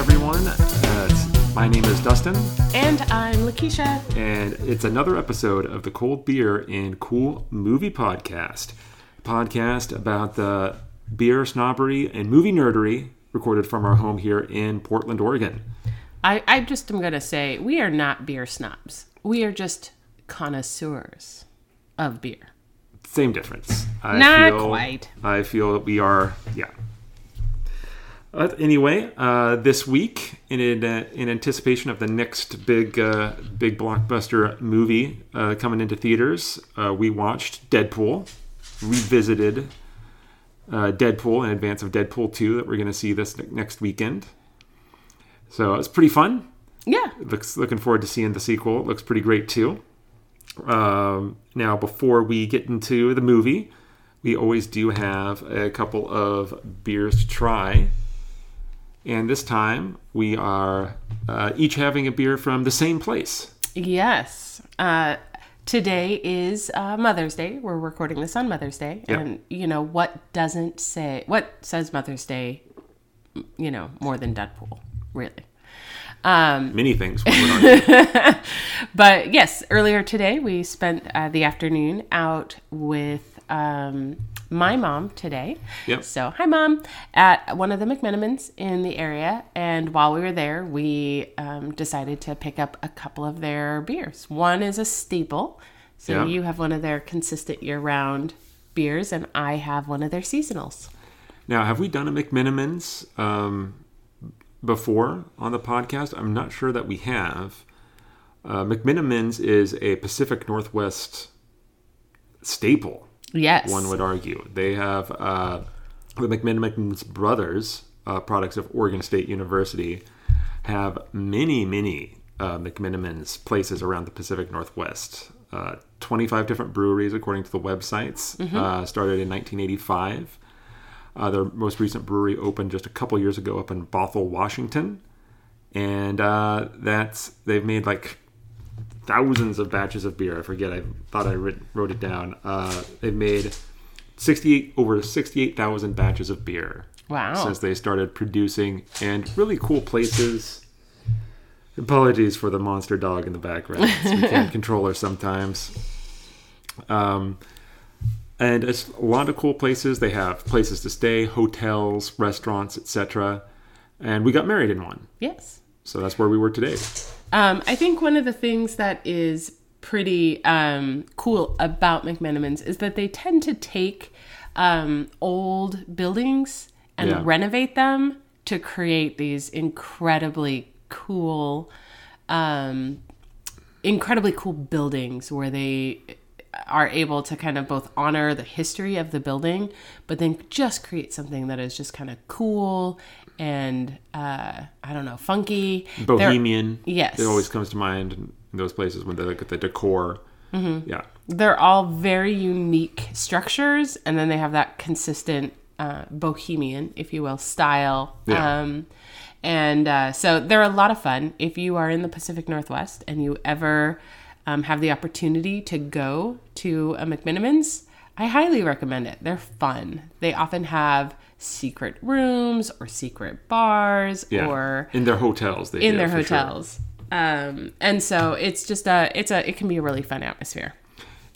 everyone. Uh, my name is Dustin, And I'm Lakeisha. and it's another episode of the Cold Beer and Cool Movie Podcast. A podcast about the beer snobbery and movie nerdery recorded from our home here in Portland, Oregon. I, I just am going to say we are not beer snobs. We are just connoisseurs of beer. Same difference. I Not quite. I feel that we are, yeah. But anyway, uh, this week, in in, in anticipation of the next big uh, big blockbuster movie uh, coming into theaters, uh, we watched Deadpool, revisited uh, Deadpool in advance of Deadpool two that we're going to see this ne- next weekend. So it's pretty fun. Yeah. Looks looking forward to seeing the sequel. It looks pretty great too. Um, now, before we get into the movie, we always do have a couple of beers to try. And this time, we are uh, each having a beer from the same place. Yes. Uh, today is uh, Mother's Day. We're recording this on Mother's Day. Yeah. And, you know, what doesn't say, what says Mother's Day, you know, more than Deadpool, really? Um, Many things. one would argue. But yes, earlier today we spent uh, the afternoon out with um, my mom today. Yep. So, hi, mom, at one of the McMenamins in the area. And while we were there, we um, decided to pick up a couple of their beers. One is a staple. So, Yeah. you have one of their consistent year round beers, and I have one of their seasonals. now, have we done a McMenamins um, before on the podcast? I'm not sure that we have. Uh, McMenamins is a Pacific Northwest staple. Yes. one would argue. They have uh, the McMenamins brothers, uh, products of Oregon State University, have many, many uh, McMenamins places around the Pacific Northwest. Uh, 25 different breweries, according to the websites, uh, started in 1985. Uh, their most recent brewery opened just a couple years ago up in Bothell, Washington, and uh, that's they've made like thousands of batches of beer. I forget. I thought I writ- wrote it down. Uh, they've made 68 over 68,000 batches of beer Wow. since they started producing, and really cool places. Apologies for the monster dog in the background. we can't control her sometimes. Um, and it's a lot of cool places. They have places to stay, hotels, restaurants, etc. And we got married in one, yes. so that's where we were today. Um, I think one of the things that is pretty um, cool about McMenamins is that they tend to take um, old buildings and Yeah. renovate them to create these incredibly cool, um, incredibly cool buildings where they are able to kind of both honor the history of the building, but then just create something that is just kind of cool and uh, I don't know, funky. They're- Bohemian. Yes. It always comes to mind in those places when they look at the decor. Mm-hmm. Yeah. they're all very unique structures and then they have that consistent uh, bohemian if you will style Yeah. um, and uh, so they're a lot of fun if you are in the pacific northwest and you ever um, have the opportunity to go to a mcmenamins i highly recommend it they're fun they often have secret rooms or secret bars Yeah. or in their hotels. They in do, their for sure. hotels um, and so it's just a it's a it can be a really fun atmosphere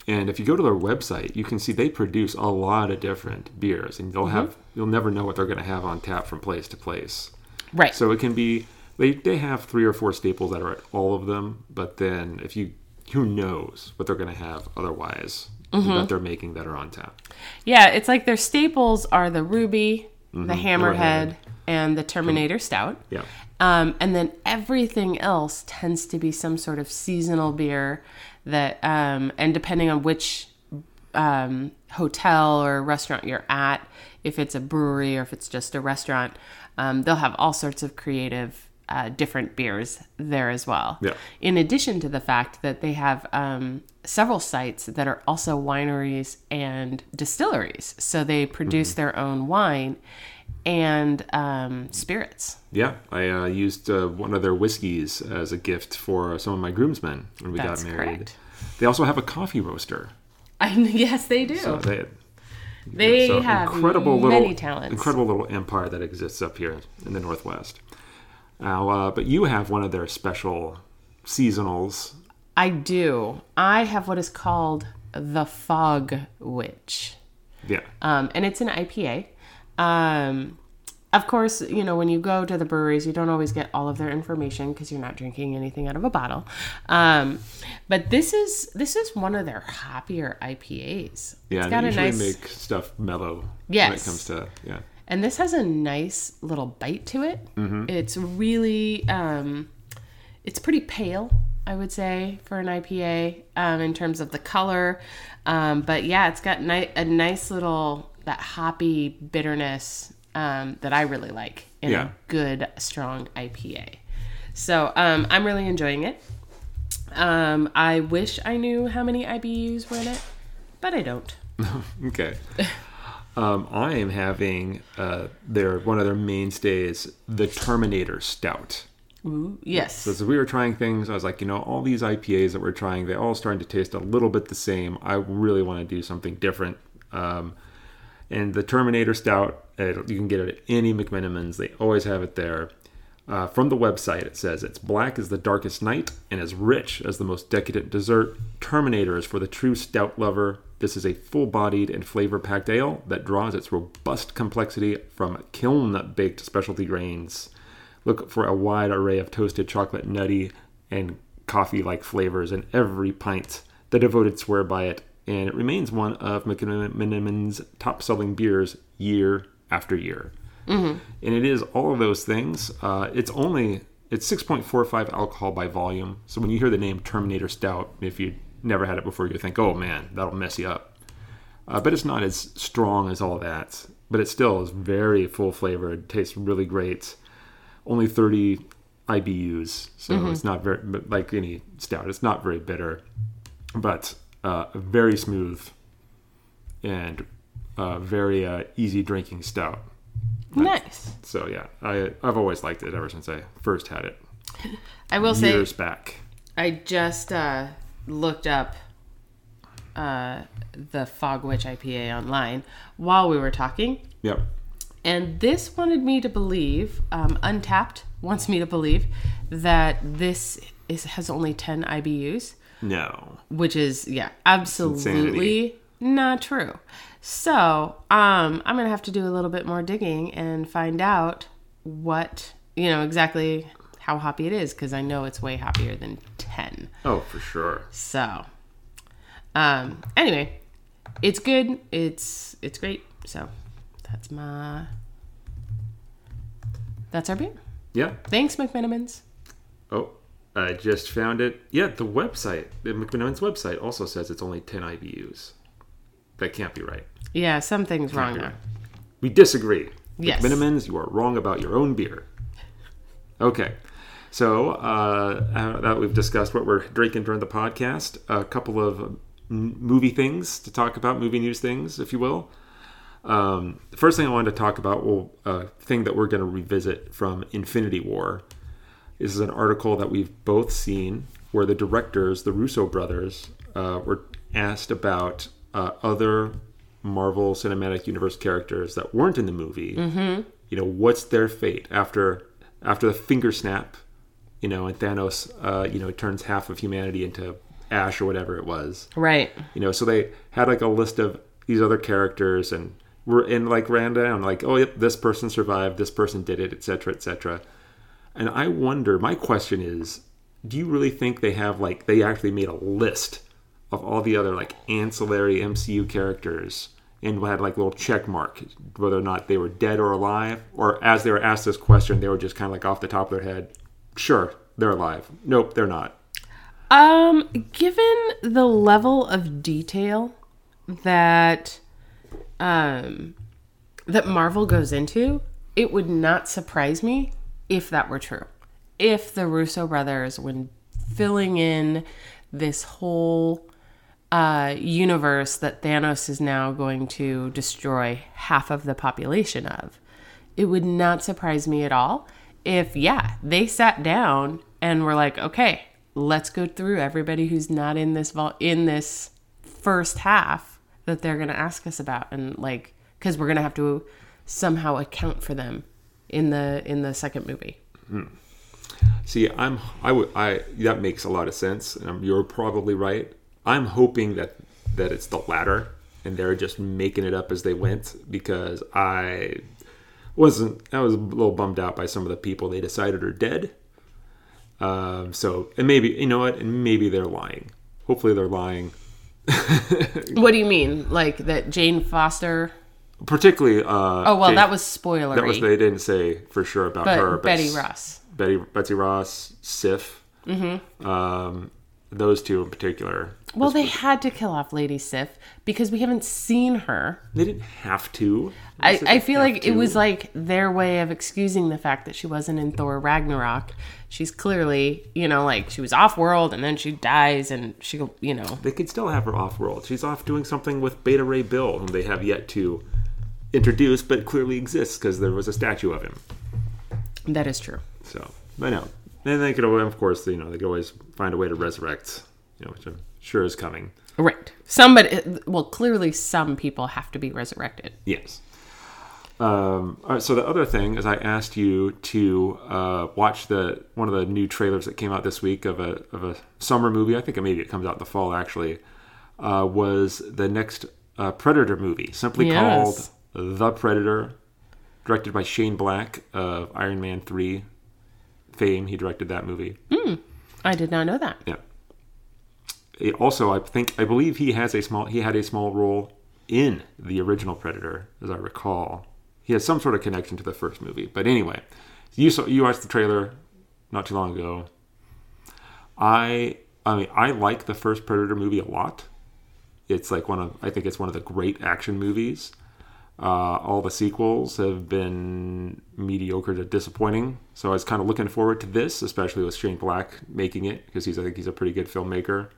And if you go to their website, you can see they produce a lot of different beers, and Mm-hmm. they'll have you'll never know what they're going to have on tap from place to place. right So it can be they they have three or four staples that are at all of them, but then if you who knows what they're going to have otherwise Mm-hmm. that they're making that are on tap. Yeah, it's like their staples are the Ruby, Mm-hmm. the Hammerhead, and the Terminator Stout. Yeah. Um, and then everything else tends to be some sort of seasonal beer that, um, and depending on which um, hotel or restaurant you're at, if it's a brewery or if it's just a restaurant, um, they'll have all sorts of creative, uh, different beers there as well. Yeah. In addition to the fact that they have um, several sites that are also wineries and distilleries. So they produce their own wine and um, spirits. Yeah, I uh, used uh, one of their whiskeys as a gift for some of my groomsmen when we That's got married. correct. They also have a coffee roaster. I, yes, they do. So they, they so have incredible many little talents. incredible little empire that exists up here in the northwest. Now, uh, but you have one of their special seasonals. I do. I have what is called the Fog Witch. Yeah. um, and it's an IPA. Um, of course, you know when you go to the breweries, you don't always get all of their information because you're not drinking anything out of a bottle. Um, but this is this is one of their happier IPAs. Yeah, it's they got a usually nice, make stuff mellow yes. when it comes to yeah. And this has a nice little bite to it. It's really, um, it's pretty pale, I would say, for an IPA um, in terms of the color. Um, but yeah, it's got ni- a nice little that hoppy bitterness um, that I really like in Yeah. a good, strong IPA. So um, I'm really enjoying it. Um, I wish I knew how many IBUs were in it, but I don't. Okay. Um, I am having uh, their one of their mainstays, the Terminator Stout. Ooh, yes. So as we were trying things, I was like, you know, all these IPAs that we're trying, they all starting to taste a little bit the same. I really want to do something different. Um, and the Terminator Stout, uh, you can get it at any McMenamins. They always have it there. Uh, from the website, it says it's black as the darkest night and as rich as the most decadent dessert. Terminator is for the true stout lover. This is a full bodied and flavor packed ale that draws its robust complexity from kiln baked specialty grains. Look for a wide array of toasted chocolate, nutty, and coffee like flavors in every pint. The devoted swear by it, and it remains one of McMenamin's top selling beers year after year. And it is all of those things. Uh, it's only it's 6.45 alcohol by volume. So when you hear the name Terminator Stout, if you never had it before, you think, oh man, that'll mess you up. Uh, but it's not as strong as all that. But it still is very full flavored. Tastes really great. Only 30 IBUs, so it's not very like any stout. It's not very bitter, but uh, very smooth and uh, very uh, easy drinking stout. nice. So yeah, I I've always liked it ever since I first had it I will say years back. I just uh, looked up uh, the Fog Witch IPA online while we were talking, Yep. and this wanted me to believe, um, Untappd wants me to believe that this is has only ten IBUs, No. which is yeah, absolutely not true. So um, I'm gonna have to do a little bit more digging and find out what you know exactly how hoppy it is because I know it's way hoppier than ten. Oh, for sure. So, um, anyway, it's good. It's it's great. So, that's my that's our beer. Yeah. Thanks, McMenamins. Oh, I just found it. Yeah, the website, the McMenamin's website, also says it's only 10 IBUs. That can't be right. Yeah, something's wrong be there. right. We disagree. Yes. McMenamins, you are wrong about your own beer. Okay. So, uh, uh, that we've discussed what we're drinking during the podcast, a couple of movie things to talk about, movie news things, if you will. Um, the first thing I wanted to talk about, well, a thing that we're going to revisit from Infinity War. This is an article that we've both seen where the directors, the Russo brothers, uh, were asked about uh, other Marvel Cinematic Universe characters that weren't in the movie. Mm-hmm. You know, what's their fate after after the finger snap? You know, and Thanos, uh, you know, turns half of humanity into ash or whatever it was. Right. you know so they had like a list of these other characters and were in like ran down like oh yep this person survived this person did it etc etc and i wonder my question is do you really think they have like they actually made a list of all the other like ancillary mcu characters and had like little check mark whether or not they were dead or alive? Or as they were asked this question they were just kind of like off the top of their head sure they're alive. Nope they're not. Um, given the level of detail that um that Marvel goes into, it would not surprise me if that were true. If the Russo brothers, when filling in this whole uh, universe that Thanos is now going to destroy half of the population of, it would not surprise me at all if, yeah, they sat down and were like, okay, let's go through everybody who's not in this vol- in this first half that they're going to ask us about, and like, because we're going to have to somehow account for them in the in the second movie. Hmm. See, I'm I would I that makes a lot of sense, and you're probably right. I'm hoping that that it's the latter, and they're just making it up as they went because I wasn't I was a little bummed out by some of the people they decided are dead. Um, so and maybe you know what, and maybe they're lying. Hopefully they're lying. What do you mean? Like that Jane Foster? Particularly, uh, Oh well, Jane- that was spoiler. that was they didn't say for sure about but her. But Betty Ross. Betty Betsy Ross, Sif. Mm-hmm. Um, those two in particular. Well, they had to kill off Lady Sif because we haven't seen her. They didn't have to. I, I feel like it was like their way of excusing the fact that she wasn't in Thor Ragnarok. She's clearly, you know, like she was off world and then she dies and she, you know, They could still have her off world. She's off doing something with Beta Ray Bill, whom they have yet to introduce, but clearly exists because there was a statue of him. that is true. So I know. And they could, of course, you know, they could always find a way to resurrect, you know, which I'm sure is coming. Right. Somebody, well, clearly some people have to be resurrected. Yes. Um, all right, so the other thing is, I asked you to uh, watch the one of the new trailers that came out this week of a of a summer movie. I think maybe it comes out in the fall. Actually, uh, was the next uh, Predator movie, simply Yes. called The Predator, directed by Shane Black of Iron Man three fame. He directed that movie. I did not know that. Yeah. Also, I think, I believe he has a small. He had a small role in the original Predator, as I recall. He has some sort of connection to the first movie. But anyway, you saw you watched the trailer not too long ago. I, I mean, I like the first Predator movie a lot. It's like one of, I think it's one of the great action movies. Uh, all the sequels have been mediocre to disappointing. So I was kind of looking forward to this, especially with Shane Black making it, because he's I think he's a pretty good filmmaker.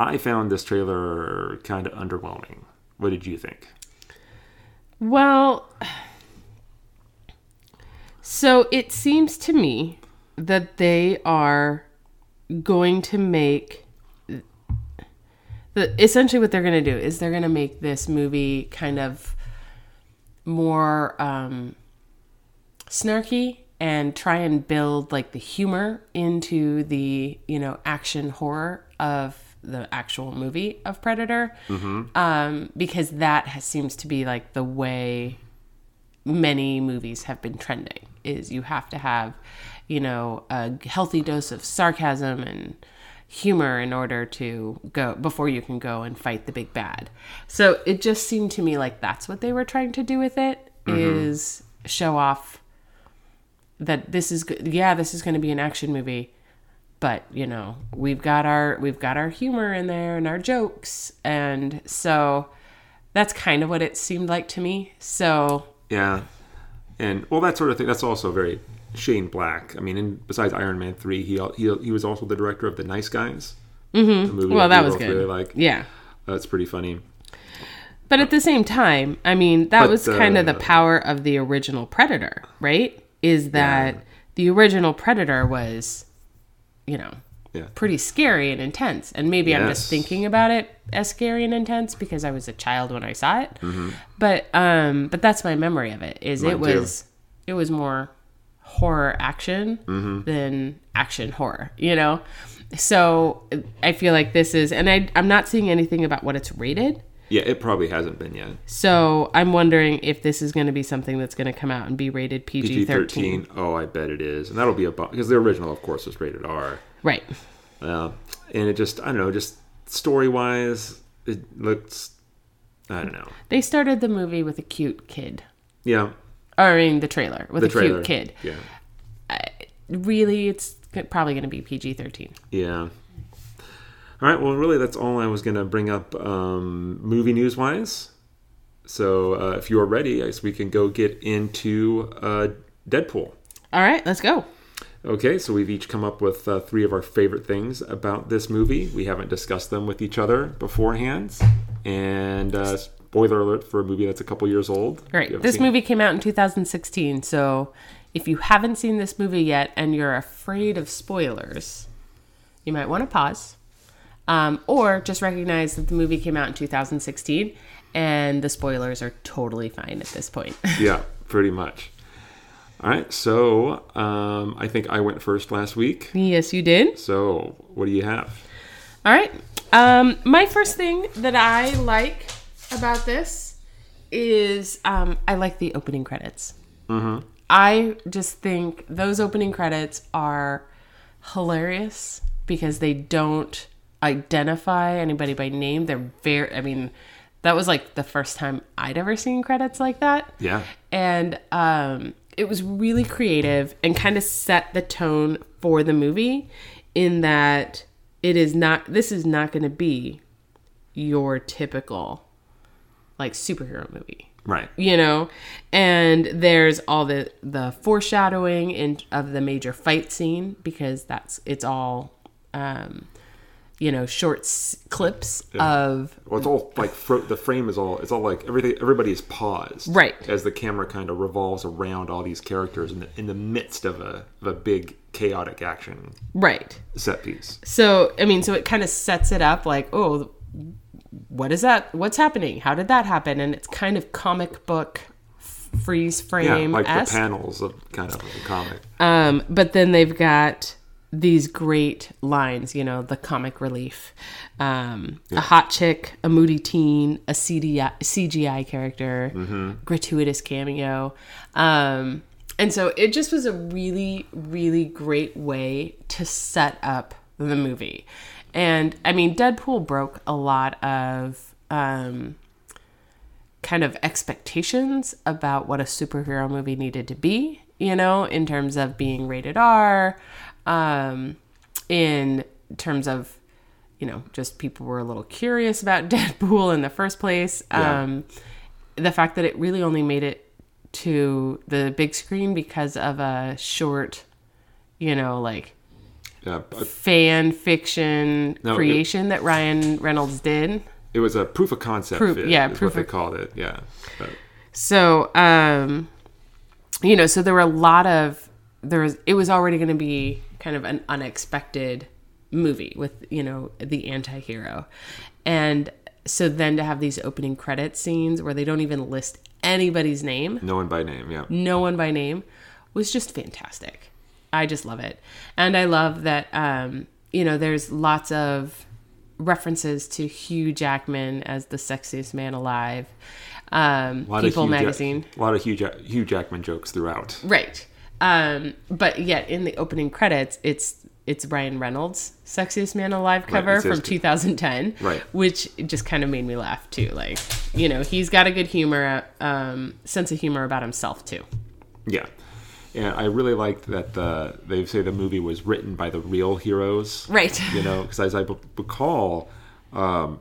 I found this trailer kind of underwhelming. What did you think? Well, so it seems to me that they are going to make the essentially what they're going to do is they're going to make this movie kind of more um, snarky and try and build like the humor into the you know action horror of the actual movie of Predator, um, because that has, seems to be like the way many movies have been trending. Is you have to have you know a healthy dose of sarcasm and humor in order to go before you can go and fight the big bad. So it just seemed to me like that's what they were trying to do with it is show off that this is good. Yeah, this is going to be an action movie, but you know we've got our we've got our humor in there and our jokes, and so that's kind of what it seemed like to me. So Yeah, and well, that sort of thing. That's also very Shane Black. I mean, and besides Iron Man three, he he he was also the director of The Nice Guys. Mm-hmm. The movie well, that we was good. Really like. yeah. That's pretty funny. But at the same time, I mean, that But, was kind of the uh, power of the original Predator, right? Is that the original Predator was, you know, Yeah. pretty scary and intense. And maybe I'm just thinking about it as scary and intense because I was a child when I saw it. Mm-hmm. But um but that's my memory of it. Is it Mine too. was it was more horror action Mm-hmm. than action horror, you know? So I feel like this is and I I'm not seeing anything about what it's rated. Yeah, it probably hasn't been yet. So I'm wondering if this is going to be something that's going to come out and be rated PG 13. Oh, I bet it is, and that'll be a because the original, of course, was rated R. Right. Uh, and it just, I don't know, just story wise, it looks, I don't know. They started the movie with a cute kid. Yeah, Or, I mean, the trailer with the a trailer. cute kid. Yeah, Really, it's probably going to be PG 13. yeah. All right. Well, really, that's all I was gonna bring up, um, movie news wise. So, uh, if you are ready, I guess we can go get into uh, Deadpool. All right, let's go. Okay, so we've each come up with uh, three of our favorite things about this movie. We haven't discussed them with each other beforehand. And uh, spoiler alert for a movie that's a couple years old. Right, this movie came out in 2016. So if you haven't seen this movie yet and you're afraid of spoilers, you might want to pause. Um, or just recognize that the movie came out in 2016 and the spoilers are totally fine at this point. Yeah, pretty much. All right, so um, I think I went first last week. Yes, you did. So what do you have? All right. Um, my first thing that I like about this is um, I like the opening credits. Mm-hmm. I just think those opening credits are hilarious because they don't identify anybody by name. They're very, I mean, that was like the first time I'd ever seen credits like that. Yeah. And um, it was really creative and kind of set the tone for the movie in that it is not, this is not going to be your typical like superhero movie Right. you know and there's all the the foreshadowing in of the major fight scene because that's it's all um you know short s- clips of Well, it's all like fro- the frame is all it's all like everything. Everybody is paused, Right. as the camera kind of revolves around all these characters in the in the midst of a of a big chaotic action right set piece. so i mean so it kind of sets it up like oh what is that what's happening how did that happen and it's kind of comic book f- freeze Yeah, frame like the panels of kind of a comic. Um, but then they've got these great lines, you know, the comic relief. Um, A hot chick, a moody teen, a CDI, CGI character, gratuitous cameo. Um, and so it just was a really, really great way to set up the movie. And I mean, Deadpool broke a lot of. Um, kind of expectations about what a superhero movie needed to be, you know, in terms of being rated R, um, in terms of, you know, just people were a little curious about Deadpool in the first place. Yeah. Um, the fact that it really only made it to the big screen because of a short, you know, like Yeah, but fan fiction No, it- creation that Ryan Reynolds did. it was a proof of concept. Proof- fit, yeah, proof what they called it. Yeah, but, So, um, you know, so there were a lot of there was it was already going to be kind of an unexpected movie with you know the anti-hero and so then to have these opening credit scenes where they don't even list anybody's name no one by name. Yeah, no one by name was just fantastic. I just love it. And I love that um, you know, there's lots of references to Hugh Jackman as the sexiest man alive. Um, a lot People of Hugh Jack- magazine. a lot of Hugh, Jack- Hugh Jackman jokes throughout. Right. Um, but yet in the opening credits, it's it's Ryan Reynolds' "Sexiest Man Alive" cover says from 2010, Right. Which just kind of made me laugh too. Like, you know, he's got a good humor, um, sense of humor about himself too. Yeah. And I really liked that the they say the movie was written by the real heroes. Right. You know, because as I b- recall, um,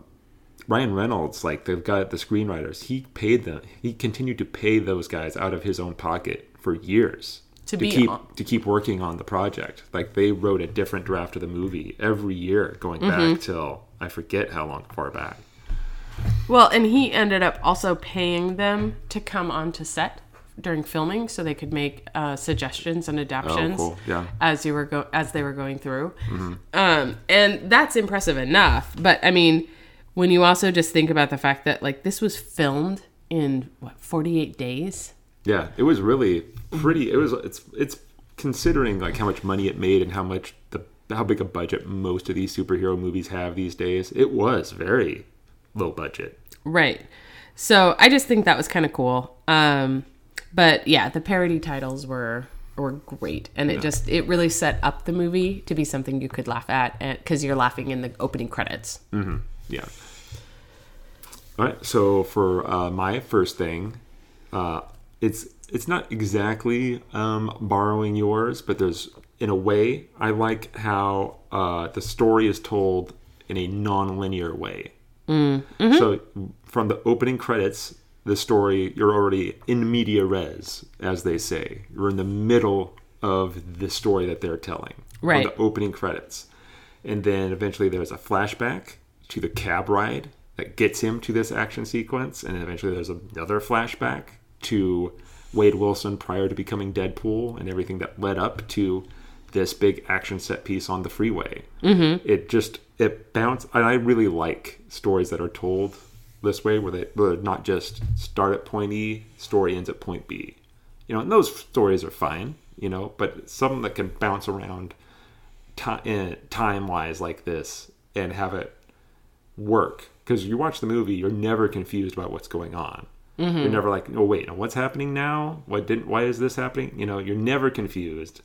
Ryan Reynolds, like the guy, the screenwriters, he paid them. He continued to pay those guys out of his own pocket for years To be keep on- to keep working on the project. Like they wrote a different draft of the movie every year, going Mm-hmm. back till I forget how long far back. Well, and he ended up also paying them to come onto set during filming so they could make uh, suggestions and adaptations Oh, cool. Yeah. as you were go as they were going through. Um, and that's impressive enough. But I mean, when you also just think about the fact that like this was filmed in what 48 days. Yeah, it was really pretty. It was it's it's considering like how much money it made and how much the how big a budget most of these superhero movies have these days. It was very low budget. Right. So I just think that was kind of cool. Um, but yeah, the parody titles were were great, and it just it really set up the movie to be something you could laugh at, because you're laughing in the opening credits. Yeah. All right. So for uh, my first thing, uh, it's it's not exactly um, borrowing yours, but there's in a way I like how uh, the story is told in a non-linear way. So from the opening credits, the story you're already in media res, as they say. You're in the middle of the story that they're telling. from Right. the opening credits, and then eventually there's a flashback to the cab ride that gets him to this action sequence, and then eventually there's another flashback to Wade Wilson prior to becoming Deadpool and everything that led up to this big action set piece on the freeway. Mm-hmm. It just it bounced, and I really like stories that are told this way, where they where not just start at point E, story ends at point B. you know, and those stories are fine, you know, but some that can bounce around time wise like this and have it work because you watch the movie, you're never confused about what's going on. Mm-hmm. You're never like, oh wait, what's happening now? What didn't? Why is this happening? You know, you're never confused.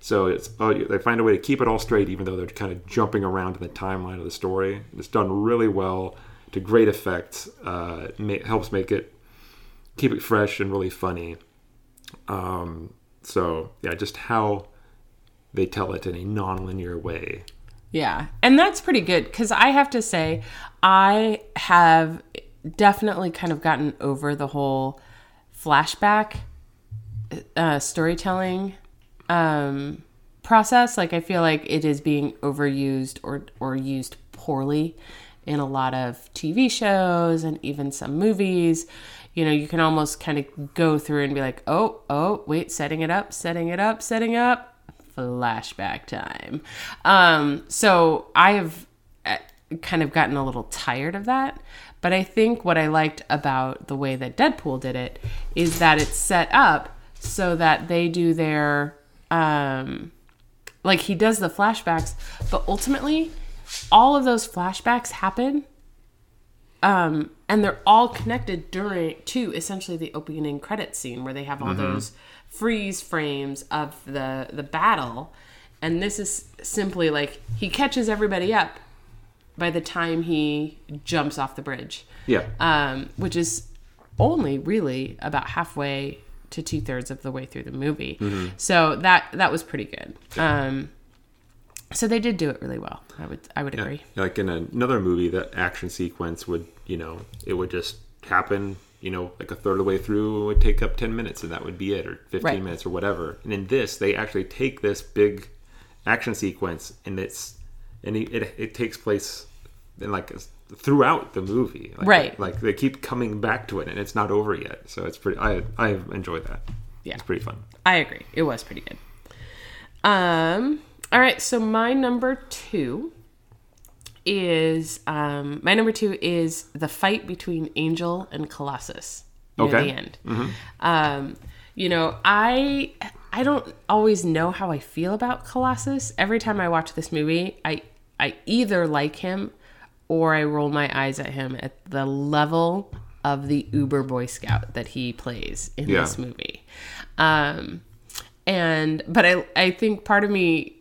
So it's oh, they find a way to keep it all straight, even though they're kind of jumping around in the timeline of the story. It's done really well to great effect. Uh, it helps make it keep it fresh and really funny. Um, so yeah, just how they tell it in a non-linear way. Yeah, and that's pretty good because I have to say, I have definitely kind of gotten over the whole flashback uh, storytelling um, process. Like I feel like it is being overused or or used poorly in a lot of TV shows and even some movies. You know, you can almost kind of go through and be like, oh, oh, wait, setting it up, setting it up, setting up, flashback time. Um, so I have uh, kind of gotten a little tired of that. But I think what I liked about the way that Deadpool did it is that it's set up so that they do their um like he does the flashbacks, but ultimately all of those flashbacks happen um and they're all connected during to essentially the opening credit scene where they have all mm-hmm. those freeze frames of the the battle and this is simply like he catches everybody up by the time he jumps off the bridge. Yeah. Um, which is only really about halfway to two thirds of the way through the movie. Mm-hmm. So that that was pretty good. Um, so they did do it really well. I would I would yeah. agree. Like in another movie, that action sequence would you know it would just happen. You know, like a third of the way through, it would take up ten minutes, and that would be it, or fifteen right. minutes, or whatever. And in this, they actually take this big action sequence, and it's and it, it, it takes place in like throughout the movie. Like, right. like they keep coming back to it and it's not over yet. So it's pretty i i enjoyed that. Yeah. It's pretty fun. I agree. It was pretty good. Um all right. So my number two is um my number two is the fight between angel and colossus near okay. the end. Mm-hmm. um you know i I don't always know how I feel about Colossus. Every time I watch this movie, I I either like him or I roll my eyes at him at the level of the Uber Boy Scout that he plays in yeah. this movie. Um, and but I I think part of me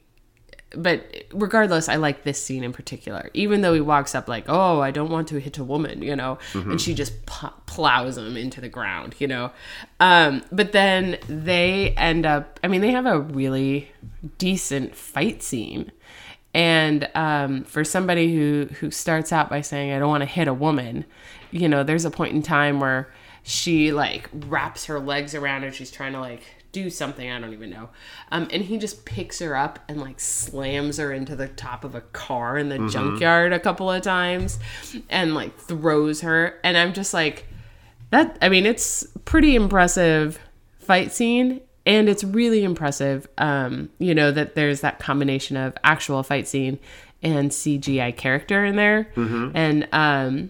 but regardless, I like this scene in particular. Even though he walks up like, "Oh, I don't want to hit a woman," you know, mm-hmm. and she just p- plows him into the ground, you know. Um, but then they end up. I mean, they have a really decent fight scene, and um, for somebody who who starts out by saying, "I don't want to hit a woman," you know, there's a point in time where she like wraps her legs around and she's trying to like do something I don't even know. Um, and he just picks her up and like slams her into the top of a car in the mm-hmm. junkyard a couple of times and like throws her. And I'm just like, that. I mean, it's pretty impressive fight scene. And it's really impressive, um, you know, that there's that combination of actual fight scene and CGI character in there. Mm-hmm. And um,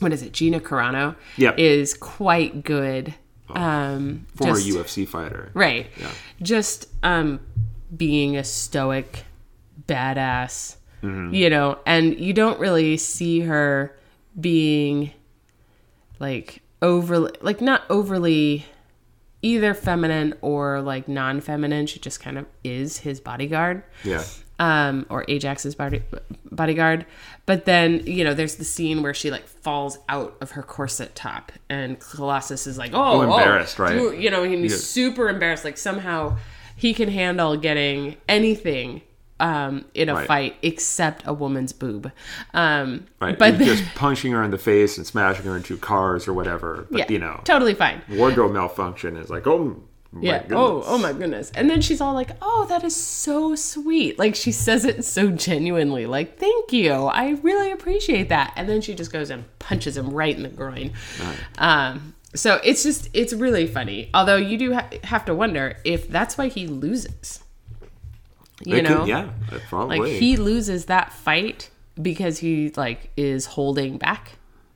what is it? Gina Carano yep. is quite good um, former just, UFC fighter, right? Yeah. Just um, being a stoic badass, mm-hmm. you know, and you don't really see her being like overly, like not overly either feminine or like non-feminine. She just kind of is his bodyguard. Yeah um, or Ajax's body, bodyguard. But then, you know, there's the scene where she like falls out of her corset top, and Colossus is like, "Oh, oh embarrassed, oh. right?" You know, he's yeah. super embarrassed. Like somehow he can handle getting anything um, in a right. fight except a woman's boob. Um, right. But just punching her in the face and smashing her into cars or whatever. But, yeah, you know, totally fine. Wardrobe malfunction is like, oh, yeah. Oh, oh my goodness. And then she's all like, "Oh, that is so sweet." Like she says it so genuinely. Like, "Thank you. I really appreciate that." And then she just goes and punches him right in the groin. Right. Um so it's just it's really funny. Although you do ha- have to wonder if that's why he loses. You it know? Could, yeah, probably. Like he loses that fight because he like is holding back.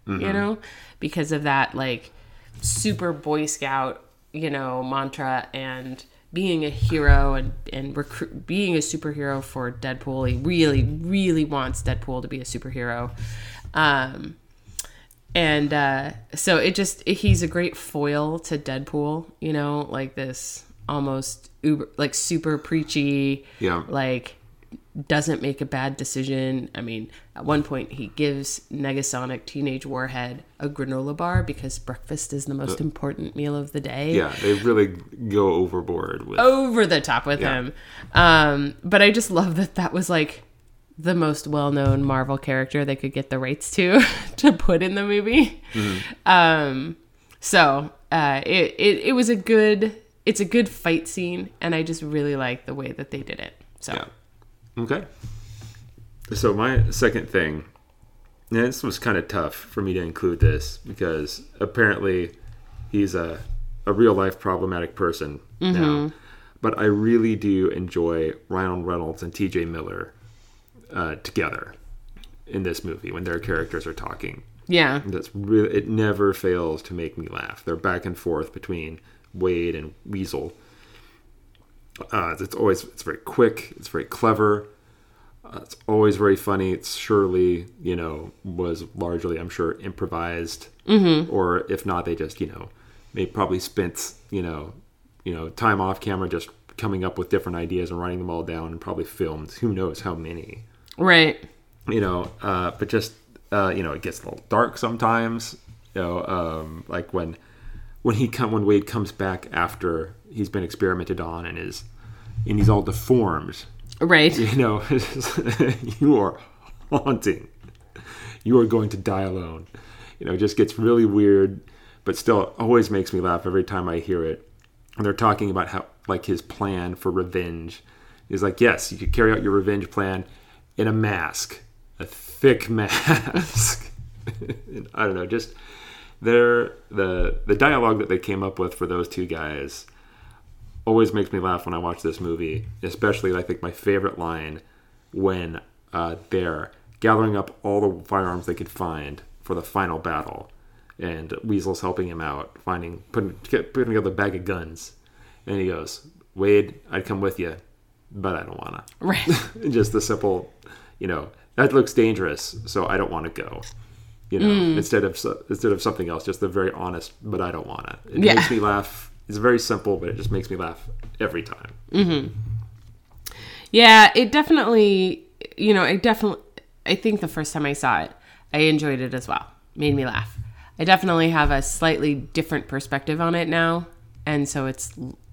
Mm-hmm. You know? Because of that like super boy scout you know, mantra and being a hero and and recruit being a superhero for Deadpool. He really really wants Deadpool to be a superhero. Um and uh so it just he's a great foil to Deadpool, you know, like this almost uber like super preachy Yeah. like doesn't make a bad decision. I mean, at one point he gives Negasonic Teenage Warhead a granola bar because breakfast is the most important meal of the day. Yeah, they really go overboard with. Over the top with Yeah. him. Um, but I just love that that was like the most well-known Marvel character they could get the rights to to put in the movie. Um, so uh, it, it it was a good it's a good fight scene, and I just really like the way that they did it. So Yeah. Okay. So my second thing, and this was kind of tough for me to include this because apparently he's a a real life problematic person now. But I really do enjoy Ryan Reynolds and T.J. Miller uh, together in this movie when their characters are talking. yeah, That's really it. Never fails to make me laugh. They're back and forth between Wade and Weasel. Uh, it's always it's very quick. It's very clever. Uh, it's always very funny. It's surely you know was largely I'm sure improvised, mm-hmm. or if not, they just you know they probably spent you know you know time off camera just coming up with different ideas and writing them all down and probably filmed who knows how many right. you know, uh, but just uh, you know, it gets a little dark sometimes. You know, um, like when when he come when Wade comes back after he's been experimented on and is and he's all deformed. Right. You know, you are haunting. You are going to die alone. You know, it just gets really weird, but still always makes me laugh every time I hear it. And they're talking about how like his plan for revenge. He's like, yes, you could carry out your revenge plan in a mask, a thick mask. I don't know, just their the the dialogue that they came up with for those two guys always makes me laugh when I watch this movie. Especially, I think my favorite line when uh, they're gathering up all the firearms they could find for the final battle, and Weasel's helping him out, finding putting putting together a bag of guns, and he goes, "Wade, I'd come with you, but I don't wanna." Right. Just the simple, you know, that looks dangerous, so I don't want to go. You know, Hmm. instead of instead of something else, just the very honest, but I don't want it. It Yeah. makes me laugh. It's very simple, but it just makes me laugh every time. Yeah, it definitely, you know, I definitely, I think the first time I saw it, I enjoyed it as well. Made me laugh. I definitely have a slightly different perspective on it now, and so it's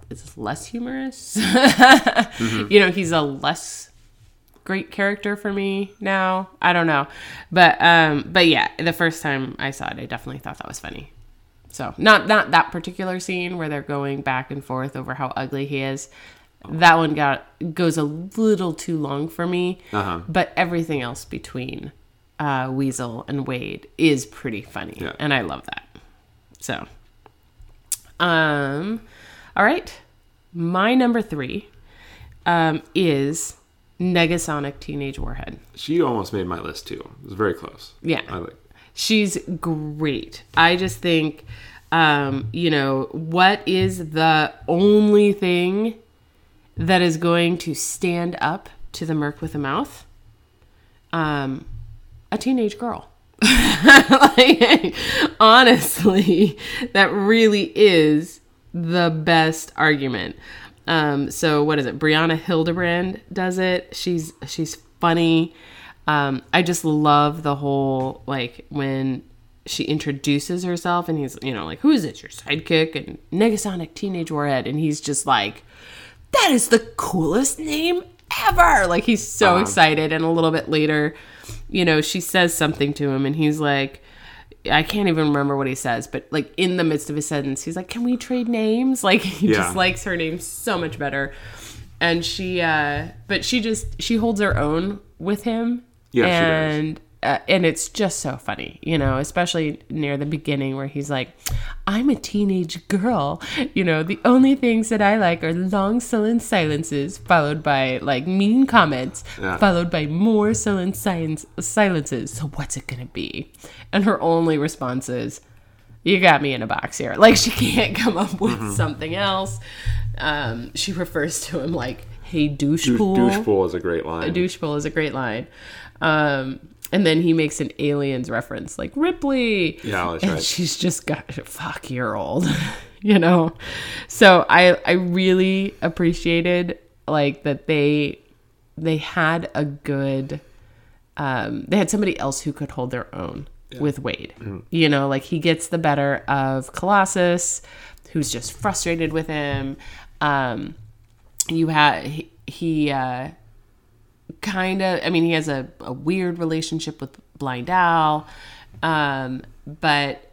it's less humorous. You know, he's a less great character for me now. I don't know, but um, but yeah, the first time I saw it, I definitely thought that was funny. So not not that particular scene where they're going back and forth over how ugly he is. That one got goes a little too long for me. Uh-huh. But everything else between uh, Weasel and Wade is pretty funny, Yeah. and I love that. So, um, all right, my number three um, is Negasonic Teenage Warhead. She almost made my list too. It was very close. Yeah. I like. She's great. I just think, um, you know, what is the only thing that is going to stand up to the Merc with a mouth? Um, a teenage girl. like, honestly, that really is the best argument. Um, so what is it? Brianna Hildebrand does it. She's she's funny. Um, I just love the whole like when she introduces herself and he's you know like who is it your sidekick and Negasonic Teenage Warhead and he's just like that is the coolest name ever like he's so excited and a little bit later you know she says something to him and he's like I can't even remember what he says, but like in the midst of his sentence, he's like, "Can we trade names?" Like he Yeah. just likes her name so much better. And she, uh but she just she holds her own with him. Yeah, she does. and uh, and it's just so funny, you know, especially near the beginning where he's like, "I'm a teenage girl, you know. The only things that I like are long sullen silences, followed by like mean comments, Yeah. followed by more sullen silence, silences. So what's it gonna be?" And her only response is, you got me in a box here. Like she can't come up with something else. Um, she refers to him like, "Hey, douche, Douche, pool." douche pool is a great line. douche pool is a great line. Um, and then he makes an aliens reference, like Ripley. Yeah, that's and right. she's just got fuck you're old, you know. So I I really appreciated like that they they had a good um, they had somebody else who could hold their own with Wade. Mm-hmm. You know, like he gets the better of Colossus, who's just frustrated with him. Um, you had he, he uh, kind of, I mean, he has a, a weird relationship with Blind Al, um, but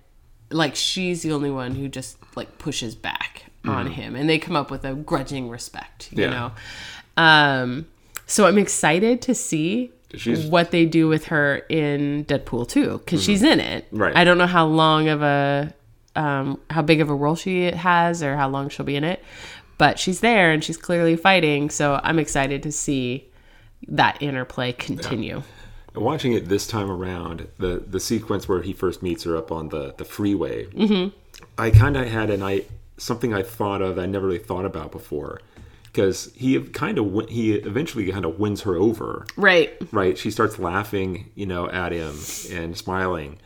like she's the only one who just like pushes back on him, and they come up with a grudging respect. You Yeah. know. Um, so I'm excited to see She's- what they do with her in Deadpool 2 because she's in it. Right. I don't know how long of a, um, how big of a role she has or how long she'll be in it, but she's there and she's clearly fighting. So I'm excited to see that interplay continue. Watching it this time around, the the sequence where he first meets her up on the the freeway, mm-hmm. I kind of had an I something I thought of I never really thought about before, because he kind of he eventually kind of wins her over. Right. right she starts laughing you know at him and smiling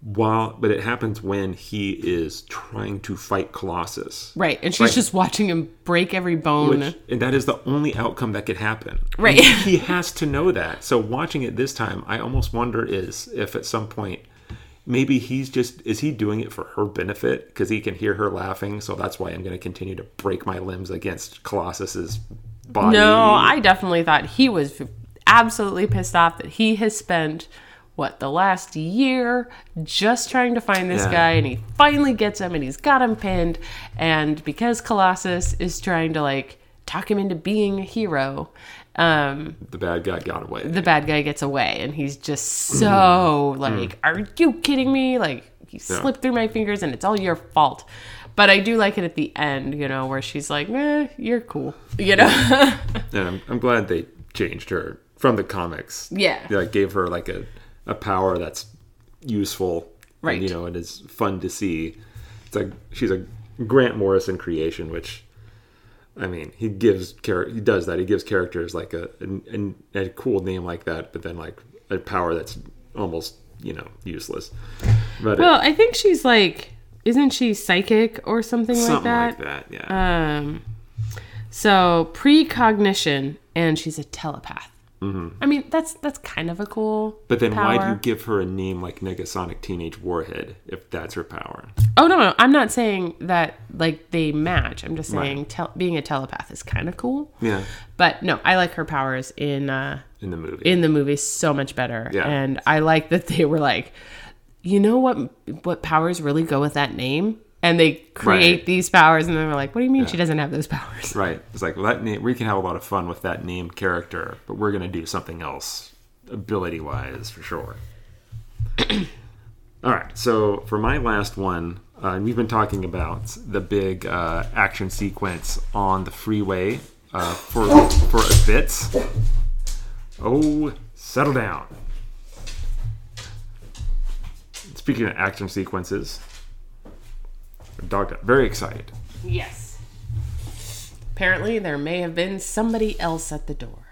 while but it happens when he is trying to fight colossus Right. And she's Right. just watching him break every bone. which and that is the only outcome that could happen Right. And he has to know that so watching it this time i almost wonder is if at some point maybe he's just is he doing it for her benefit because he can hear her laughing so that's why i'm going to continue to break my limbs against colossus's body No, I definitely thought he was absolutely pissed off that he has spent what the last year just trying to find this Yeah. guy and he finally gets him and he's got him pinned and because Colossus is trying to like talk him into being a hero um the bad guy got away the bad guy gets away and he's just so Mm-hmm. like are you kidding me like he slipped through my fingers and it's all your fault but i do like it at the end you know where she's like eh, you're cool you know and I'm, I'm glad they changed her from the comics. Yeah. They, like gave her like a, a power that's useful. Right. And, you know, it is fun to see. It's like she's a Grant Morrison creation, which I mean, he gives char- he does that. He gives characters like a, a a cool name like that, but then like a power that's almost you know useless. But well i think she's like isn't she psychic or something, like that? something that like that, yeah. um so precognition and she's a telepath i mean that's that's kind of a cool Mm-hmm. but then why do you give her a name like Negasonic Teenage Warhead if that's her power? Oh no, no, I'm not saying that like they match. I'm just saying tel- being a telepath is kind of cool. Yeah. But no, I like her powers in uh In the movie. in the movie so much better. Yeah. And I like that they were like, you know what what powers really go with that name? And they create Right. these powers and then were like, What do you mean she doesn't have those powers? Right. It's like, well, that name, we can have a lot of fun with that named character, but we're going to do something else ability wise for sure. All right. So for my last one, uh, we've been talking about the big uh, action sequence on the freeway uh, for, for a bit. Oh, settle down. Speaking of action sequences, dog very excited. Yes. Apparently there may have been somebody else at the door.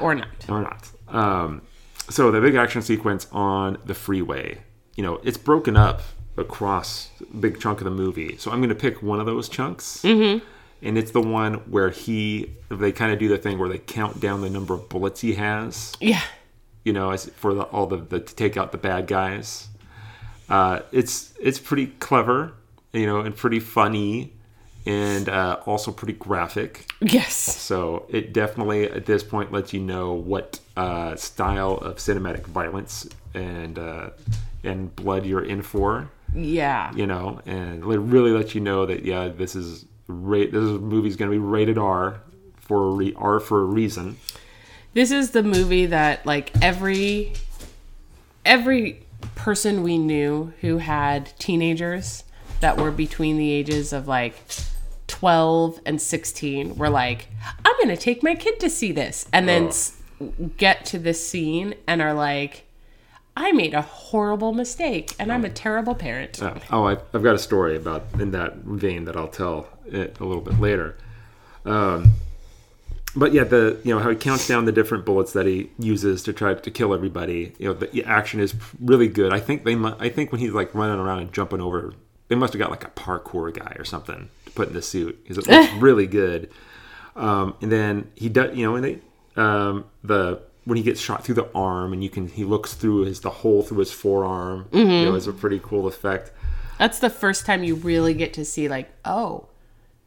Or not. or not. Um, so the big action sequence on the freeway, you know, it's broken up across a big chunk of the movie. So I'm going to pick one of those chunks, mm-hmm. and it's the one where he they kind of do the thing where they count down the number of bullets he has, Yeah. you know, as for the, all the, the to take out the bad guys. Uh, it's it's pretty clever, you know, and pretty funny, and uh, also pretty graphic. Yes. So it definitely at this point lets you know what uh, style of cinematic violence and uh, and blood you're in for, Yeah. you know, and it really lets you know that yeah, this is ra- this is, movie's going to be rated R for a re- R for a reason. This is the movie that like every every person we knew who had teenagers that were between the ages of like 12 and 16 were like I'm going to take my kid to see this and then Oh. s- get to this scene and are like I made a horrible mistake and I'm a terrible parent. Uh, oh, I've, I've got a story about in that vein that I'll tell it a little bit later. Um, but yeah, the you know how he counts down the different bullets that he uses to try to kill everybody. You know, the action is really good. I think they, mu- I think when he's like running around and jumping over, they must have got like a parkour guy or something to put in the suit because it looks really good. Um, and then he does, you know, and they um, the when he gets shot through the arm and you can he looks through his the hole through his forearm. You know, it's a pretty cool effect. That's the first time you really get to see like, oh,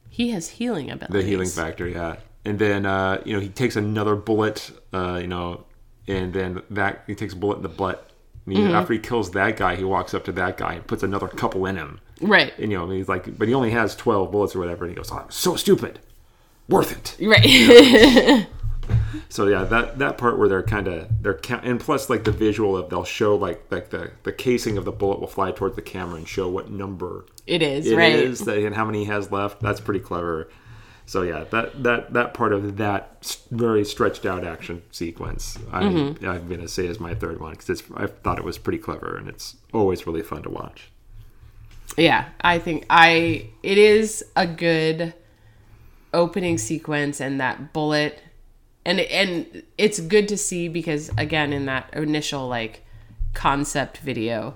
he has healing abilities. the healing factor yeah and then uh you know he takes another bullet uh you know and then that he takes a bullet in the butt he, after he kills that guy he walks up to that guy and puts another couple in him Right. and you know he's like but he only has 12 bullets or whatever and he goes oh, I'm so stupid worth it Right. so yeah that that part where they're kind of they're and plus like the visual of they'll show like like the the casing of the bullet will fly towards the camera and show what number it is, it right? is, that, and how many he has left. That's pretty clever. So yeah, that that that part of that very stretched out action sequence, I, Mm-hmm. I'm gonna say is my third one because I thought it was pretty clever and it's always really fun to watch. Yeah, I think I it is a good opening sequence and that bullet and and it's good to see because again in that initial like concept video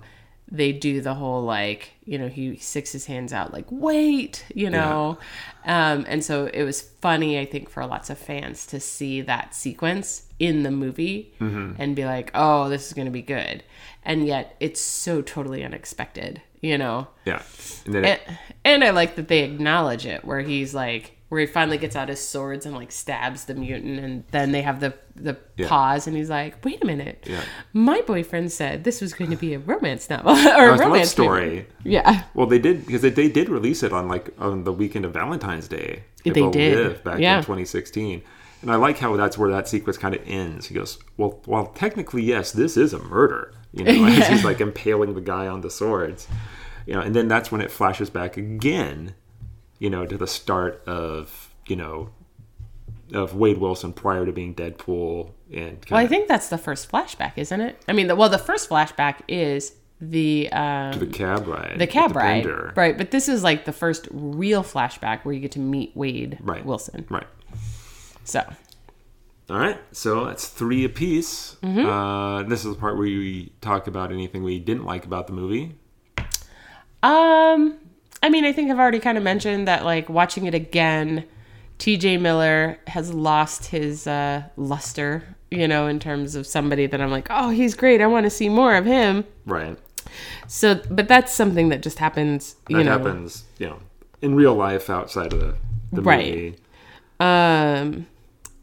they do the whole like you know he sticks his hands out like wait you know? Um and so it was funny i think for lots of fans to see that sequence in the movie and be like oh this is going to be good. And yet it's so totally unexpected you know? Yeah, and it, and, and I like that they acknowledge it, where he's like, where he finally gets out his swords and like stabs the mutant, and then they have the the Yeah. pause, and he's like, "Wait a minute, Yeah. my boyfriend said this was going to be a romance novel or a romance story. movie." Yeah, Well, they did because they, they did release it on like on the weekend of Valentine's Day. They did. Live back Yeah. in 2016, and I like how that's where that sequence kind of ends. He goes, "Well, well, technically, yes, this is a murder." You know, as he's like impaling the guy on the swords. You know, and then that's when it flashes back again. You know, to the start of you know of Wade Wilson prior to being Deadpool, and well, I think that's the first flashback, isn't it? I mean, the, well, the first flashback is the um, the cab ride, the cab ride, bender. right? But this is like the first real flashback where you get to meet Wade Right. Wilson. right. So All right, so that's three apiece. Mm-hmm. Uh, this is the part where we talk about anything we didn't like about the movie. Um, I mean, I think I've already kind of mentioned that, like, watching it again, TJ Miller has lost his uh, luster, you know, in terms of somebody that I'm like, oh, he's great. I want to see more of him. Right, So, but that's something that just happens, you that know. happens, you know, in real life outside of the, the Right. movie. Um,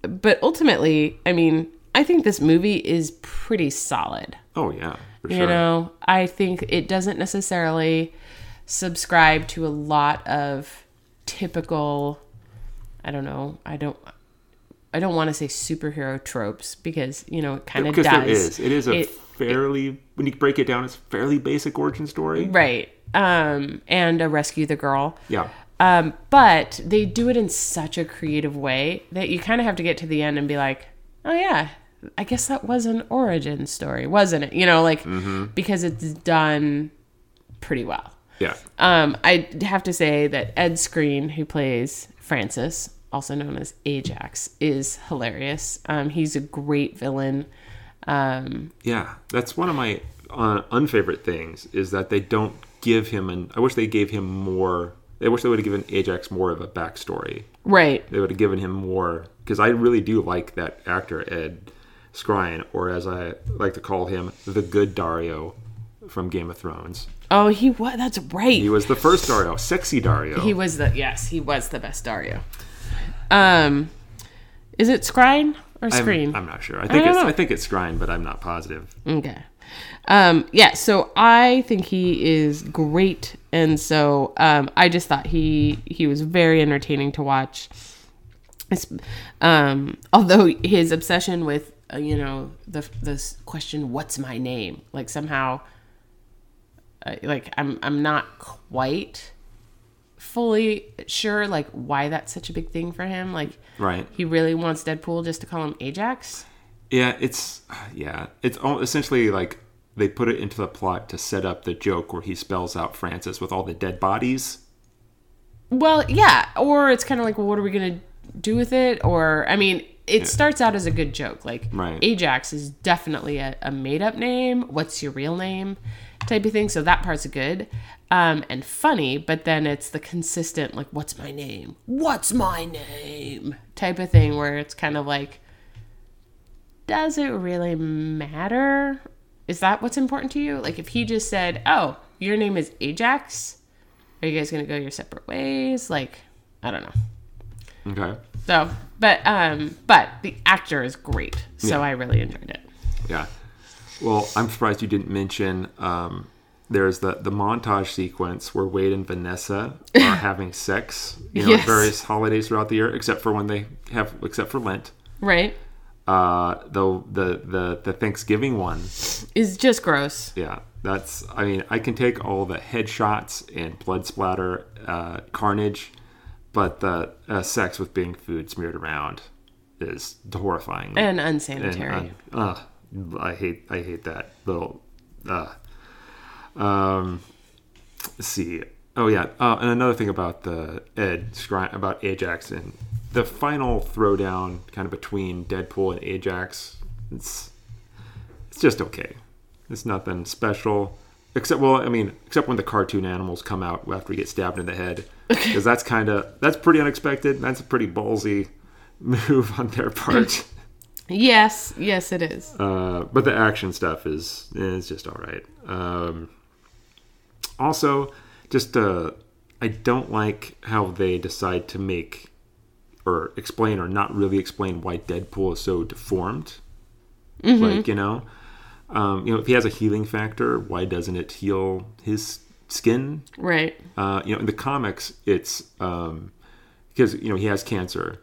but ultimately, I mean, I think this movie is pretty solid. Oh yeah, for sure. You know, I think it doesn't necessarily subscribe to a lot of typical I don't know, I don't I don't want to say superhero tropes because, you know, it kind of does. there is, it is a It- fairly when you break it down, it's fairly basic origin story. Right. Um and a rescue the girl. Yeah, Um but they do it in such a creative way that you kind of have to get to the end and be like, "Oh yeah, I guess that was an origin story, wasn't it?" You know, like because it's done pretty well. Yeah, Um, I have to say that Ed Screen, who plays Francis, also known as Ajax, is hilarious. Um, he's a great villain. Um, yeah. That's one of my uh, unfavorite things is that they don't give him an. I wish they gave him more. I wish they would have given Ajax more of a backstory. right. they would have given him more because I really do like that actor Ed Skrein, or as I like to call him, the good Daario from Game of Thrones. Oh, he was. That's right. He was the first Daario, sexy Daario. He was the yes. He was the best Daario. Um, is it Scrine or I'm, Screen? I'm not sure. I think don't it's know. I think it's Skrein, but I'm not positive. Okay. Um, yeah, so I think he is great, and so um, I just thought he he was very entertaining to watch. Um, although his obsession with uh, you know the this question, "What's my name?" like somehow, Uh, like I'm I'm not quite fully sure like why that's such a big thing for him. Like Right. he really wants Deadpool just to call him Ajax. Yeah, it's yeah, it's all essentially like they put it into the plot to set up the joke where he spells out Francis with all the dead bodies. Well, yeah, or it's kind of like, well, what are we gonna do with it? Or I mean, it starts out as a good joke, like Right. Ajax is definitely a, a made up name. What's your real name? Type of thing. So that part's good um, and funny, but then it's the consistent, like, what's my name? What's my name? Type of thing where it's kind of like, does it really matter? Is that what's important to you? Like, if he just said, oh, your name is Ajax, are you guys gonna go your separate ways? Like, I don't know. Okay. So, but um, but the actor is great, so Yeah. I really enjoyed it. Yeah. Well, I'm surprised you didn't mention um, there's the, the montage sequence where Wade and Vanessa are having sex, you know, Yes. at various holidays throughout the year, except for when they have, except for Lent. Right? Uh, the, the, the, the Thanksgiving one, Is just gross. yeah, that's, I mean, I can take all the headshots and blood splatter, uh, carnage, but the uh, sex with being food smeared around is horrifying. And And, unsanitary. uh, uh, I hate I hate that little. Uh, um, let's see. Oh yeah, uh, and another thing about the Ed about Ajax and the final throwdown kind of between Deadpool and Ajax. It's it's just okay. It's nothing special. Except, well, I mean, except when the cartoon animals come out after we get stabbed in the head, because that's kind of that's pretty unexpected. That's a pretty ballsy move on their part. yes, yes, it is. Uh, but the action stuff is is just all right. Um, also, just uh, I don't like how they decide to make or explain or not really explain why Deadpool is so deformed. Like you know, um, you know, if he has a healing factor, why doesn't it heal his skin? Right. uh, you know, in the comics, it's um, because you know he has cancer,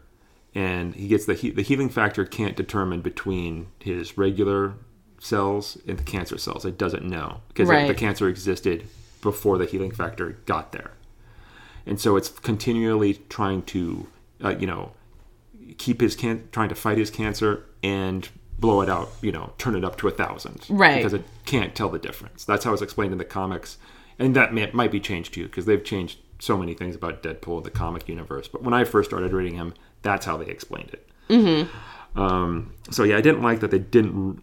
and he gets the he- the healing factor can't determine between his regular cells and the cancer cells. It doesn't know because Right. the cancer existed before the healing factor got there, and so it's continually trying to uh, you know keep his can trying to fight his cancer and blow it out you know turn it up to a thousand Right. because it can't tell the difference that's how it's explained in the comics and that may, might be changed too because they've changed so many things about deadpool in the comic universe but when i first started reading him that's how they explained it mm-hmm. um, so yeah i didn't like that they didn't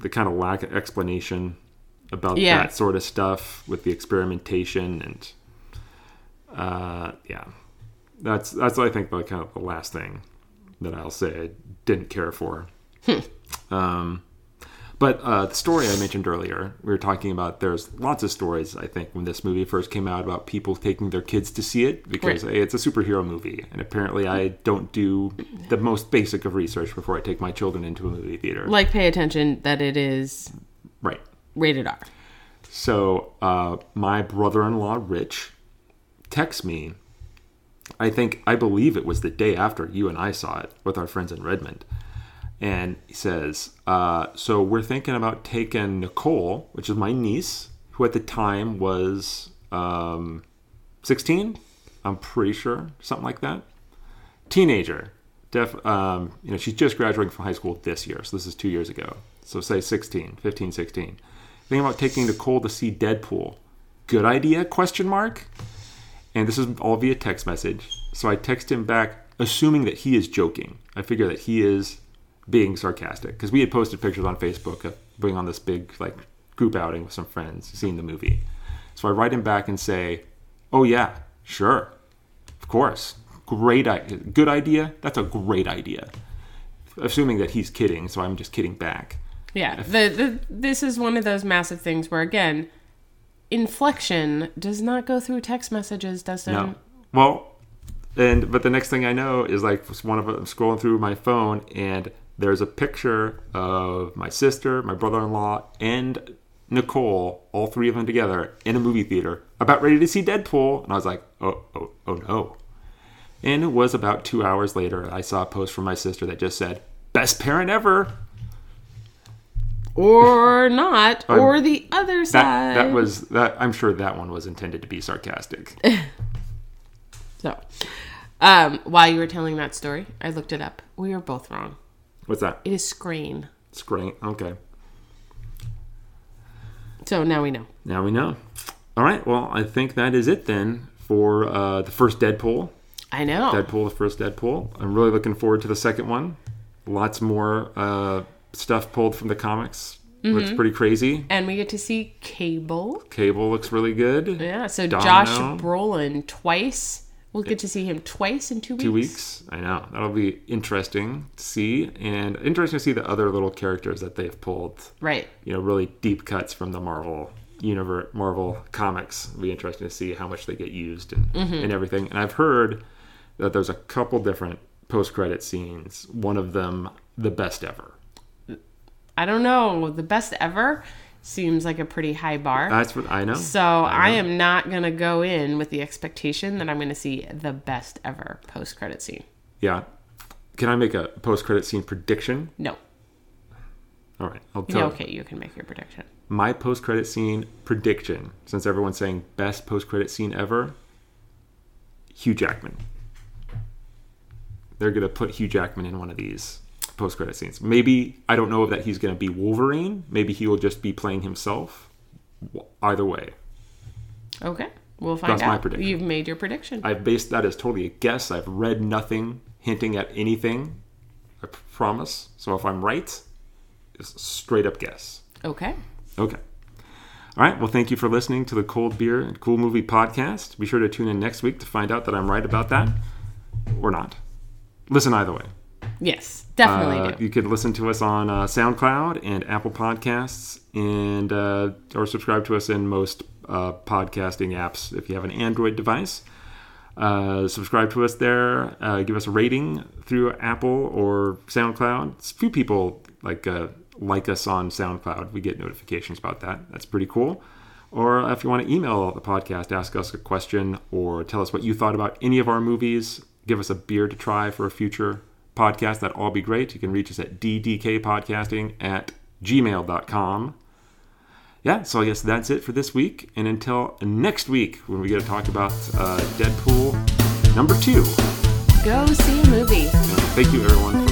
the kind of lack of explanation about Yeah. that sort of stuff with the experimentation and uh, yeah that's that's I think the kind of the last thing that I'll say I didn't care for. um, but uh, the story I mentioned earlier, we were talking about. There's lots of stories I think when this movie first came out about people taking their kids to see it because Right. hey, it's a superhero movie, and apparently I don't do the most basic of research before I take my children into a movie theater. Like, pay attention that it is right. rated R. So uh, my brother-in-law Rich texts me. I think I believe it was the day after you and I saw it with our friends in Redmond, and he says, uh, "So we're thinking about taking Nicole, which is my niece, who at the time was um, 16. I'm pretty sure, something like that. Teenager, def, um, you know, she's just graduating from high school this year, so this is two years ago. So say 16, 15, 16. Thinking about taking Nicole to see Deadpool. Good idea? Question mark. And this is all via text message. So I text him back, assuming that he is joking. I figure that he is being sarcastic because we had posted pictures on Facebook of being on this big like group outing with some friends, seeing the movie. So I write him back and say, "Oh yeah, sure, of course, great, I- good idea. That's a great idea." Assuming that he's kidding, so I'm just kidding back. Yeah. The, the this is one of those massive things where again, inflection does not go through text messages, does it? No. Well, and but the next thing I know is like one of I'm scrolling through my phone and there's a picture of my sister, my brother-in-law, and Nicole, all three of them together in a movie theater, about ready to see Deadpool, and I was like, oh, oh, oh no. And it was about two hours later, I saw a post from my sister that just said, "Best parent ever." Or not, or the other That side. that was that. I'm sure that one was intended to be sarcastic. so. Um, while you were telling that story, I looked it up. We were both wrong. What's that? It is screen. Screen. Okay. So now we know. Now we know. All right. Well, I think that is it then for uh, the first Deadpool. I know. Deadpool, the first Deadpool. I'm really looking forward to the second one. Lots more uh, stuff pulled from the comics. Looks pretty crazy. and we get to see Cable. Cable looks really good. Yeah. So Domino. Josh Brolin twice. We'll get to see him twice in two weeks. Two weeks. I know. That'll be interesting to see. And interesting to see the other little characters that they've pulled. Right. You know, really deep cuts from the Marvel universe, Marvel comics. It'll be interesting to see how much they get used and, mm-hmm. and everything. And I've heard that there's a couple different post credit scenes. One of them, the best ever. I don't know. The best ever seems like a pretty high bar. That's what I know. so I, am not going to go in with the expectation that I'm going to see the best ever post credit scene. Yeah. Can I make a post credit scene prediction? No. All right. I'll Yeah, tell okay, you can make your prediction. my post credit scene prediction, since everyone's saying best post credit scene ever, Hugh Jackman. They're gonna put Hugh Jackman in one of these post credit scenes. Maybe I don't know that he's gonna be Wolverine. Maybe he will just be playing himself. Either way, Okay. We'll find out. That's out. my prediction. You've made your prediction. I've based that as totally a guess. I've read nothing hinting at anything. I promise. So if I'm right, it's a straight up guess. okay. Okay. All right. Well, thank you for listening to the Cold Beer and Cool Movie podcast. Be sure to tune in next week to find out that I'm right about that or not. Listen either way. Yes, definitely Uh, do. you can listen to us on uh, SoundCloud and Apple Podcasts, and uh, or subscribe to us in most uh, podcasting apps if you have an Android device. Uh, subscribe to us there. Uh, give us a rating through Apple or SoundCloud. A few people like uh, like us on SoundCloud. We get notifications about that. That's pretty cool. Or if you want to email the podcast, ask us a question, or tell us what you thought about any of our movies, give us a beer to try for a future podcast, that'd all be great. You can reach us at ddkpodcasting at gmail.com. Yeah, so I guess that's it for this week. And until next week, when we get to talk about uh, Deadpool number two. Go see a movie. Thank you, everyone,